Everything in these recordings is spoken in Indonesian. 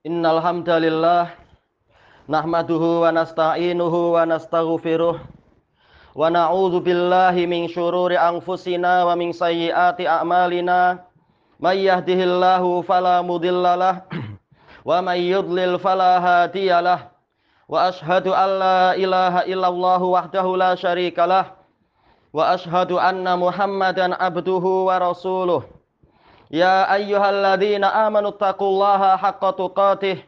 Innal hamdalillah nahmaduhu wa nasta'inuhu wa nastaghfiruh wa na'udzu billahi min syururi anfusina wa min sayyiati a'malina. May yahdihillahu fala mudhillalah wa may yudlil fala hadiyalah wa ashhadu an la ilaha illallah wahdahu la syarikalah wa ashhadu anna muhammadan abduhu wa rasuluh Ya ayyuhalladzina amanu taqullaha haqqa tuqatih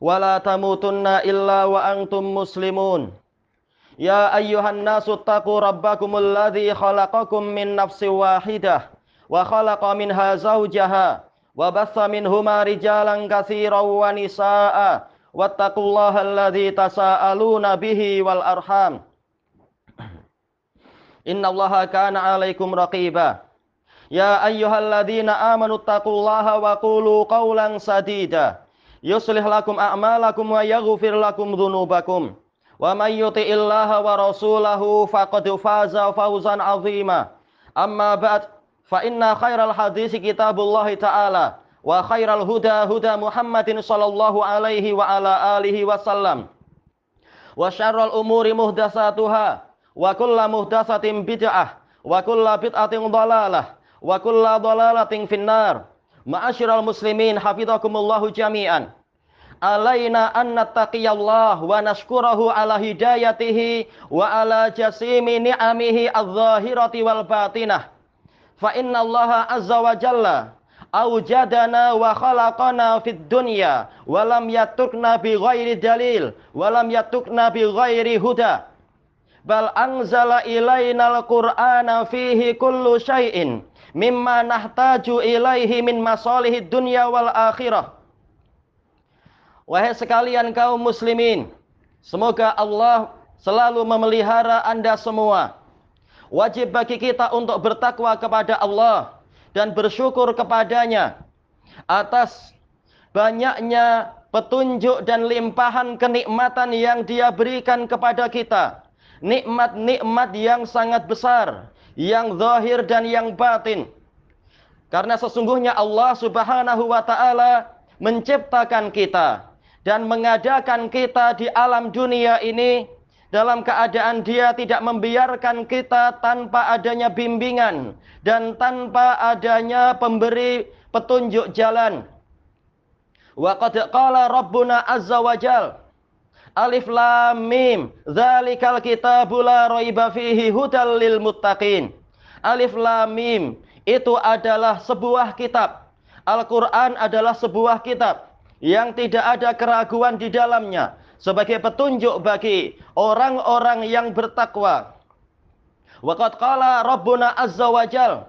wa la tamutunna illa wa antum muslimun. Ya ayyuhan nasu taqu rabbakumul ladzi khalaqakum min nafsin wahidah wa khalaqa minha zawjaha wa batha minhuma rijalan katsiran wa nisaa'a wattaqullaha alladzi tasaaluna bihi wal arham. Innallaha kana 'alaikum raqiba. Ayyuhalladzina amanu taqullaha wa qulu qawlan sadida. Yuslih lakum a'malakum wa yaghfir lakum dhunubakum. Wa may yuti'illaha wa rasulahu faqad faza fawzan 'azima. Amma ba'd fa inna khairal hadisi kitabullahi ta'ala wa khairal huda huda Muhammadin sallallahu alaihi wa ala alihi wasallam wa syarrul umuri muhdatsatuha wa kullu muhdatsatin bid'ah wa kulla dhalalatin finnar. Ma'asyiral muslimin hafizakumullahu jami'an. Alaina an nattaqiyallah wa nashkurahu ala hidayatihi wa ala jasimi ni'amihi adh-dhahirati wal batinah. Fa inna Allah azza wa jalla awjadana wa khalaqana fid dunya wa lam yatukna bi ghairi dalil wa lam yatukna bi ghairi huda bal anzala ilaina al-qur'ana fihi kullu syai'in mimma nahtaju ilaihi min masalihid dunya wal akhirah. Wahai sekalian kaum muslimin, semoga Allah selalu memelihara Anda semua. Wajib bagi kita untuk bertakwa kepada Allah dan bersyukur kepadanya atas banyaknya petunjuk dan limpahan kenikmatan yang Dia berikan kepada kita. Nikmat-nikmat yang sangat besar yang zahir dan yang batin. Karena sesungguhnya Allah Subhanahu wa taala menciptakan kita dan mengadakan kita di alam dunia ini dalam keadaan dia tidak membiarkan kita tanpa adanya bimbingan dan tanpa adanya pemberi petunjuk jalan. Wa qad qala Rabbuna azza wa Alif lam mim dzalikal kitabu la raiba fihi hudal lil muttaqin. Alif lam mim itu adalah sebuah kitab. Al-Qur'an adalah sebuah kitab yang tidak ada keraguan di dalamnya sebagai petunjuk bagi orang-orang yang bertakwa. Waqad qala Rabbuna azza wa jal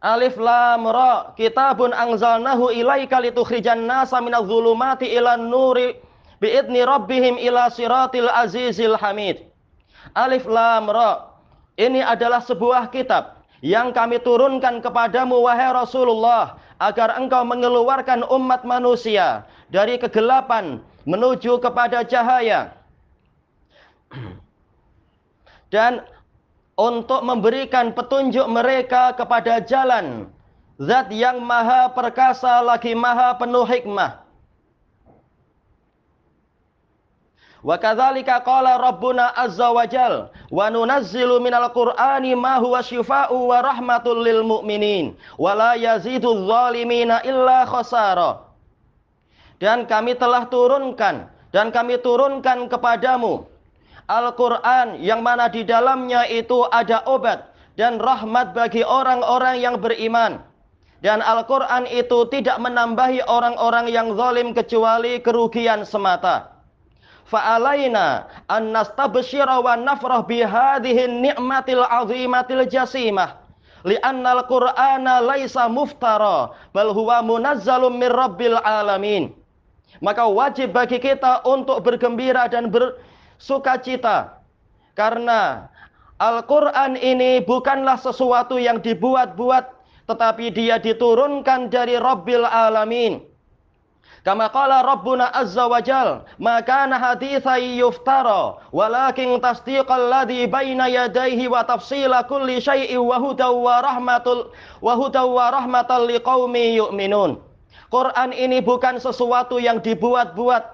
Alif lam ra kitabun anzalnahu ilaika litukhrijan nasa minadh dhulumati ilan nuri biidni rabbihim ila siratil azizil hamid. Alif lam ra. Ini adalah sebuah kitab yang kami turunkan kepadamu wahai Rasulullah agar engkau mengeluarkan umat manusia dari kegelapan menuju kepada cahaya. Dan untuk memberikan petunjuk mereka kepada jalan zat yang maha perkasa lagi maha penuh hikmah. Wa kadzalika qala Rabbuna azza wa jal wa nunazzilu minal qur'ani ma huwa syifaa'u wa rahmatul lil mu'minin wa la yazidul zalimina illa khasara. Dan kami telah turunkan dan kami turunkan kepadamu Al-Qur'an yang mana di dalamnya itu ada obat dan rahmat bagi orang-orang yang beriman. Dan Al-Quran itu tidak menambahi orang-orang yang zalim kecuali kerugian semata. Fa'alaina an nastabshira wa nafrah bihadhihi ni'matil azimatil jasimah. Li'anna al-qur'ana laisa muftara bal huwa munazzalun mir rabbil alamin. Maka wajib bagi kita untuk bergembira dan bersukacita. Karena Al-Quran ini bukanlah sesuatu yang dibuat-buat tetapi dia diturunkan dari Rabbil Alamin Kama qala Rabbuna azza wa jal, ma kana hadithan yuftara, walakin tasdiqal ladzi baina yadayhi wa tafsila kulli syai'in wa hudaw wa rahmatul wa hudaw wa rahmatal liqaumi yu'minun. Quran ini bukan sesuatu yang dibuat-buat,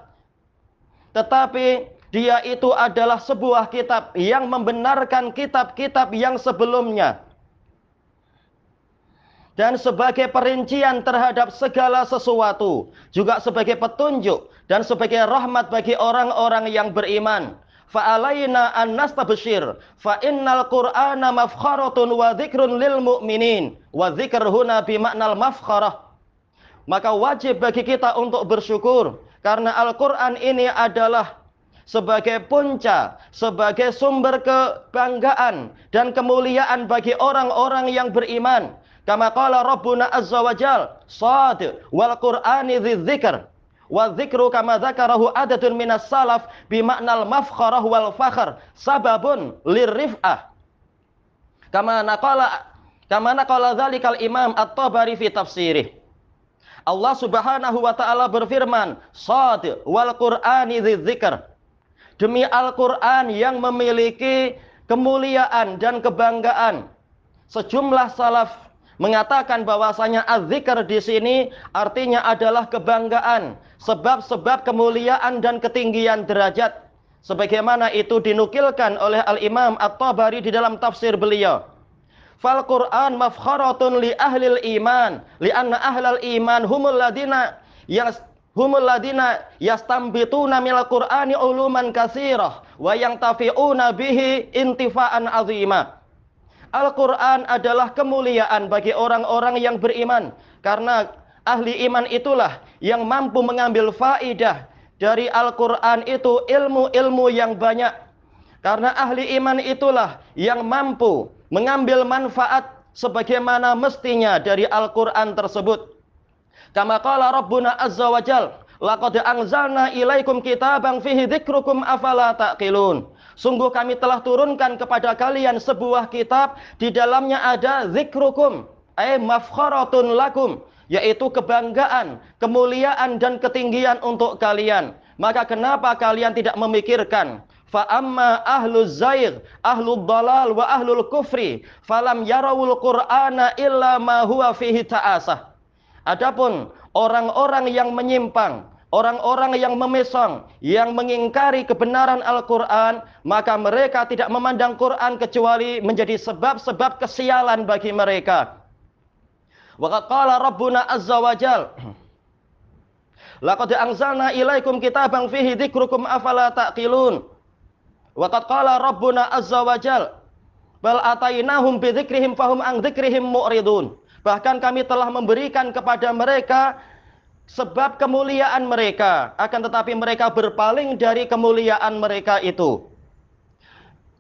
tetapi dia itu adalah sebuah kitab yang membenarkan kitab-kitab yang sebelumnya dan sebagai perincian terhadap segala sesuatu, juga sebagai petunjuk dan sebagai rahmat bagi orang-orang yang beriman. Fa'alaina an nastabshir fa innal qur'ana mafkharatun wa dzikrun lil mu'minin wa dzikr bi mafkharah. Maka wajib bagi kita untuk bersyukur karena Al-Qur'an ini adalah sebagai puncak, sebagai sumber kebanggaan dan kemuliaan bagi orang-orang yang beriman Kama qala Rabbuna azza wa jal, sad wal Qur'ani dzikr. Wa dzikru kama dzakarahu adatun minas salaf bi ma'nal mafkharah wal fakhr sababun lirrif'ah. Kama naqala kama naqala dzalikal Imam At-Tabari fi tafsirih. Allah Subhanahu wa taala berfirman, "Sad wal Qur'ani dzikr." Demi Al-Qur'an yang memiliki kemuliaan dan kebanggaan. Sejumlah salaf mengatakan bahwasanya az-zikr di sini artinya adalah kebanggaan, sebab-sebab kemuliaan dan ketinggian derajat. Sebagaimana itu dinukilkan oleh Al-Imam At-Tabari di dalam tafsir beliau. Fal Quran mafkharatun li ahlil iman, li anna ahlal iman humul ladina yas humul ladina yastambituna mil Qur'ani uluman katsirah wa yang tafi'una bihi intifa'an azimah. Al-Quran adalah kemuliaan bagi orang-orang yang beriman. Karena ahli iman itulah yang mampu mengambil faidah dari Al-Quran itu ilmu-ilmu yang banyak. Karena ahli iman itulah yang mampu mengambil manfaat sebagaimana mestinya dari Al-Quran tersebut. Kama qala Rabbuna Azza wa Jal, Laqad anzalna ilaikum kitaban fihi afala taqilun. Sungguh kami telah turunkan kepada kalian sebuah kitab di dalamnya ada zikrukum, ay mafkharatun lakum, yaitu kebanggaan, kemuliaan dan ketinggian untuk kalian. Maka kenapa kalian tidak memikirkan fa amma ahlu zair, ahlu dalal wa ahlul kufri falam yarawul qur'ana illa ma huwa fihi ta'asah. Adapun orang-orang yang menyimpang, orang-orang yang memesong, yang mengingkari kebenaran Al-Quran, maka mereka tidak memandang Quran kecuali menjadi sebab-sebab kesialan bagi mereka. Waqad qala Rabbuna Azza wa Jal, Laqad anzalna ilaikum kitaban fihi dzikrukum afala taqilun. Waqad qala Rabbuna Azza wa Jal, Bal atainahum bi dzikrihim fahum an dzikrihim mu'ridun. Bahkan kami telah memberikan kepada mereka sebab kemuliaan mereka, akan tetapi mereka berpaling dari kemuliaan mereka itu.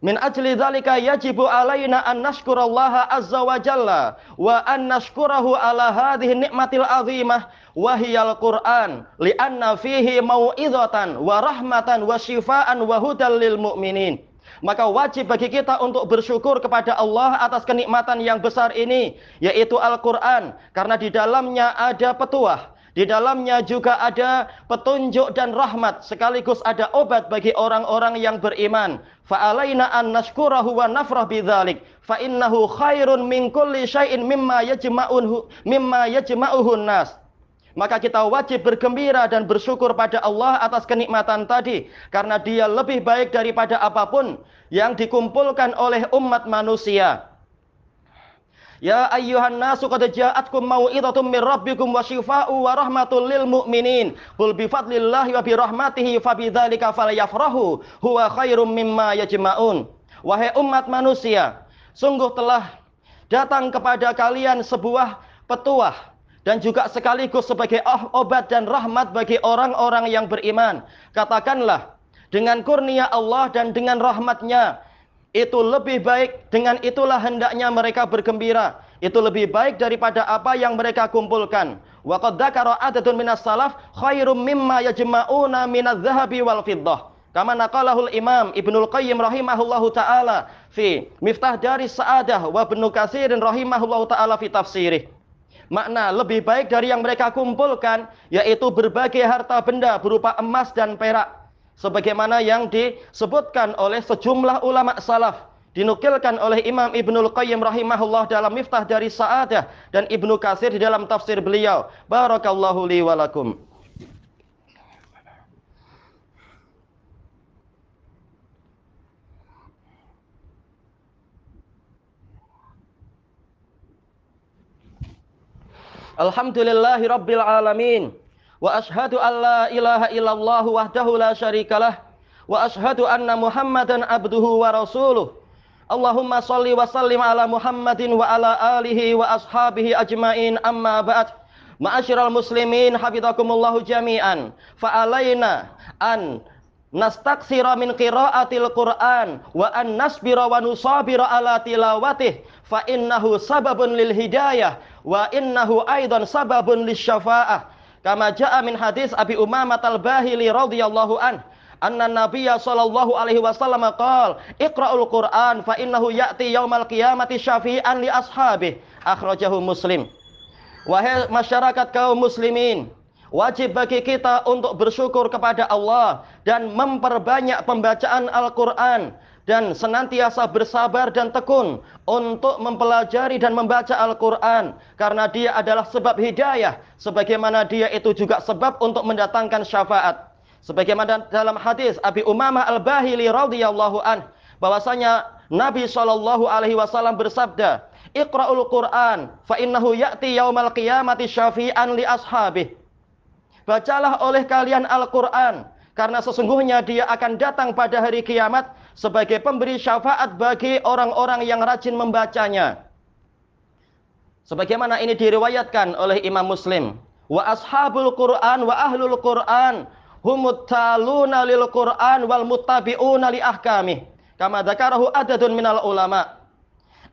Min ajli dzalika yajibu alaina an nashkurallaha azza wa jalla wa an nashkurahu ala hadhihi ni'matil azimah wa hiyal Qur'an li'anna fihi mau'izatan wa rahmatan wa shifaan wa hudal lil mu'minin. Maka wajib bagi kita untuk bersyukur kepada Allah atas kenikmatan yang besar ini yaitu Al-Qur'an karena di dalamnya ada petuah di dalamnya juga ada petunjuk dan rahmat sekaligus ada obat bagi orang-orang yang beriman. Fa'alaina an nashkurahu wa nafrah bidzalik fa innahu khairun min kulli syai'in mimma yajma'uhu mimma yajma'uhun nas. Maka kita wajib bergembira dan bersyukur pada Allah atas kenikmatan tadi karena dia lebih baik daripada apa pun yang dikumpulkan oleh umat manusia. Ya ayyuhan nasu qad ja'atkum mau'izatum min rabbikum wa syifaa'u wa rahmatul lil mu'minin. Qul bi fadlillahi wa bi rahmatihi fabidzalika falyafrahu huwa khairum mimma yajma'un. Wahai umat manusia, sungguh telah datang kepada kalian sebuah petuah dan juga sekaligus sebagai obat dan rahmat bagi orang-orang yang beriman. Katakanlah, dengan kurnia Allah dan dengan rahmatnya. Itu lebih baik, dengan itulah hendaknya mereka bergembira. Itu lebih baik daripada apa yang mereka kumpulkan. Wa qad dzakara adadun minas salaf khairum mimma yajma'una minadz zahabi wal fiddah. Kama naqalahul Imam Ibnul Qayyim rahimahullahu taala fi Miftah dari Sa'adah wa Ibnu Katsir rahimahullahu taala fi tafsirih. Makna lebih baik dari yang mereka kumpulkan yaitu berbagai harta benda berupa emas dan perak sebagaimana yang disebutkan oleh sejumlah ulama salaf dinukilkan oleh Imam Ibnul Qayyim rahimahullah dalam Miftah dari Sa'adah dan Ibnu Katsir di dalam tafsir beliau. Barakallahu li wa lakum. Alamin. Wa ashhadu an la ilaha illallah wahdahu la syarikalah. Wa ashhadu anna muhammadan abduhu wa rasuluh. Allahumma salli wa sallim ala muhammadin wa ala alihi wa ashabihi ajmain amma ba'd. Ma'asyiral muslimin hafizakumullahu jami'an. Fa'alaina an nastaksira min qiraatil Qur'an wa an nasbira wa nusabira ala tilawatih fa innahu sababun lil hidayah wa innahu aidan sababun lisyafa'ah kama jaa min hadis Abi Umamah al-Bahili radhiyallahu an anna nabiyya sallallahu alaihi wasallam qala iqra'ul Qur'an fa innahu ya'ti yaumal qiyamati syafi'an li ashabi akhrajahu Muslim. Wahai masyarakat kaum muslimin Wajib bagi kita untuk bersyukur kepada Allah dan memperbanyak pembacaan Al-Quran dan senantiasa bersabar dan tekun untuk mempelajari dan membaca Al-Quran. Karena dia adalah sebab hidayah sebagaimana dia itu juga sebab untuk mendatangkan syafaat. Sebagaimana dalam hadis Abi Umamah Al-Bahili radhiyallahu an bahwasanya Nabi Shallallahu alaihi wasallam bersabda Iqra'ul Quran fa innahu ya'ti yaumal qiyamati syafi'an li ashabih. Bacalah oleh kalian Al-Quran karena sesungguhnya dia akan datang pada hari kiamat sebagai pemberi syafaat bagi orang-orang yang rajin membacanya. Sebagaimana ini diriwayatkan oleh Imam Muslim. Wa ashabul Quran wa ahlul Quran humut taluna lil Quran wal muttabi'una li ahkamih. Kama dzakarahu adadun minal ulama.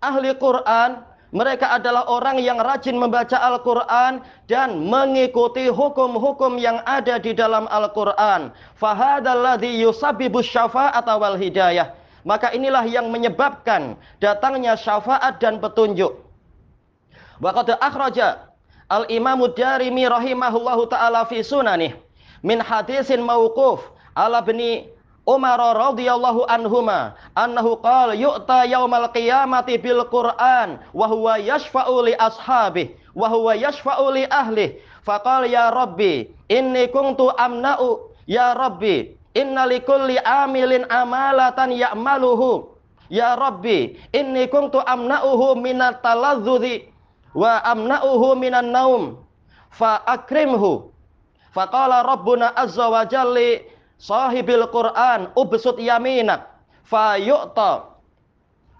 Ahli Quran mereka adalah orang yang rajin membaca Al-Quran dan mengikuti hukum-hukum yang ada di dalam Al-Quran. Fahadalladhi yusabibu syafa'ata wal hidayah. Maka inilah yang menyebabkan datangnya syafaat dan petunjuk. Waqad akhraja Al-Imamu Darimi rahimahullahu ta'ala fi sunanih min hadisin mauquf ala bni Umar radhiyallahu anhuma annahu qala yu'ta yaumal qiyamati bil Qur'an wa huwa yashfa'u li ashabihi wa huwa yashfa'u li ahli faqala ya rabbi inni kuntu amna'u ya rabbi inna likulli amilin amalatan ya'maluhu ya rabbi inni kuntu amna'uhu minat talazzuzi wa amna'uhu minan naum fa akrimhu. Faqala rabbuna azza wa jalla sahibil Quran ubsut yaminak. Fa yu'ta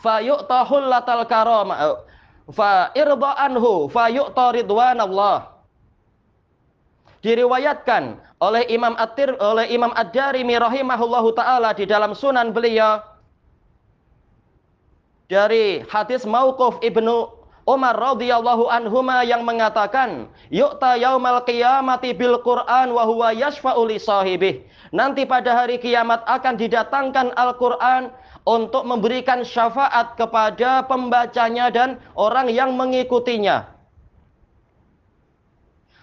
fa yu'ta hullatal karama fa irda anhu fa yu'ta ridwanallah. Diriwayatkan oleh Imam At-Tir oleh Imam Ad-Darimi rahimahullahu taala di dalam sunan beliau dari hadis mauquf Ibnu Umar radhiyallahu anhuma yang mengatakan, "Yu'ta yaumal qiyamati bil Qur'an wa huwa yashfa'u li sahibih." Nanti pada hari kiamat akan didatangkan Al-Qur'an untuk memberikan syafaat kepada pembacanya dan orang yang mengikutinya.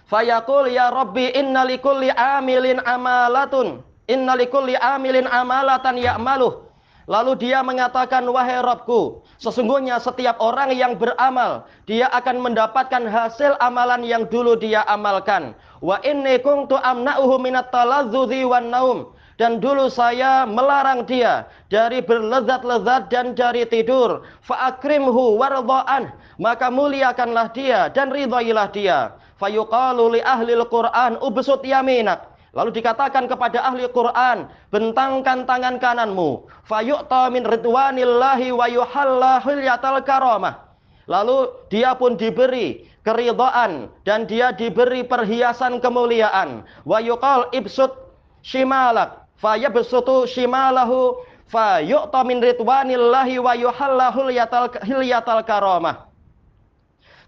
Fayaqul ya Rabbi inna likulli amilin amalatun. Inna likulli amilin amalatan ya'maluh. Lalu dia mengatakan, wahai Robku, sesungguhnya setiap orang yang beramal, dia akan mendapatkan hasil amalan yang dulu dia amalkan. Wa inni kuntu amna'uhu minat wan naum. Dan dulu saya melarang dia dari berlezat-lezat dan dari tidur. Fa'akrimhu wardha'an. Maka muliakanlah dia dan ridhailah dia. Fayuqalu li ahlil Qur'an ubsut yaminak. Lalu dikatakan kepada ahli Quran, bentangkan tangan kananmu. Fayu'ta min ridwanillahi wa yuhalla hilyatal karamah. Lalu dia pun diberi keridhaan dan dia diberi perhiasan kemuliaan. Wa yuqal ibsut shimalak fayabsutu shimalahu fayu'ta min ridwanillahi wa yuhallahu hilyatal karamah.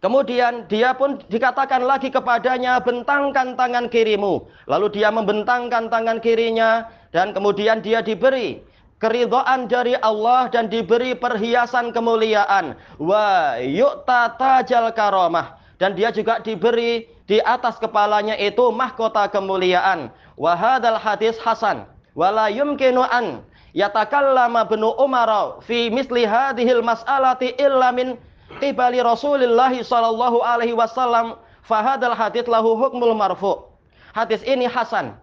Kemudian dia pun dikatakan lagi kepadanya, bentangkan tangan kirimu. Lalu dia membentangkan tangan kirinya dan kemudian dia diberi keridhaan dari Allah dan diberi perhiasan kemuliaan. Wa yu'ta tajal karamah. Dan dia juga diberi di atas kepalanya itu mahkota kemuliaan. Wa hadal hadis hasan. Wala yumkinu an yatakallama benu Umar fi misli hadhil mas'alati illa min qibali Rasulullah sallallahu alaihi wasallam fahadal hadits lahu hukmul marfu. Hadis ini hasan.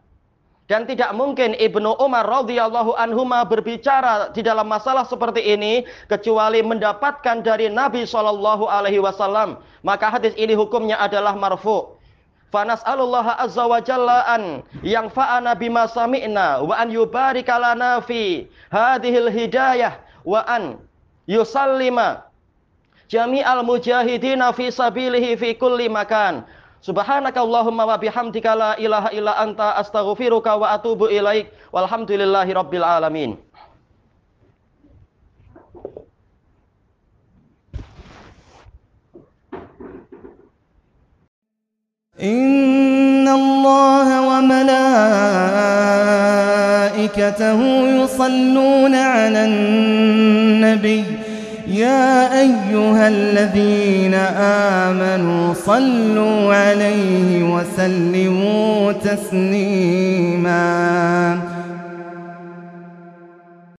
Dan tidak mungkin Ibnu Umar radhiyallahu anhuma berbicara di dalam masalah seperti ini kecuali mendapatkan dari Nabi sallallahu alaihi wasallam. Maka hadis ini hukumnya adalah marfu. Fanas'alullah azza wa jalla an yang fa'ana bima sami'na wa an yubarika lana fi hadhil hidayah wa an yusallima jami'al mujahidina fi sabilihi fi kulli makan. Subhanakallahumma wa bihamdika la ilaha illa anta astaghfiruka wa atubu ilaik. Walhamdulillahi rabbil alamin. إن الله وملائكته يصلون على النبي يا أيها الذين آمنوا صلوا عليه وسلموا تسليماً.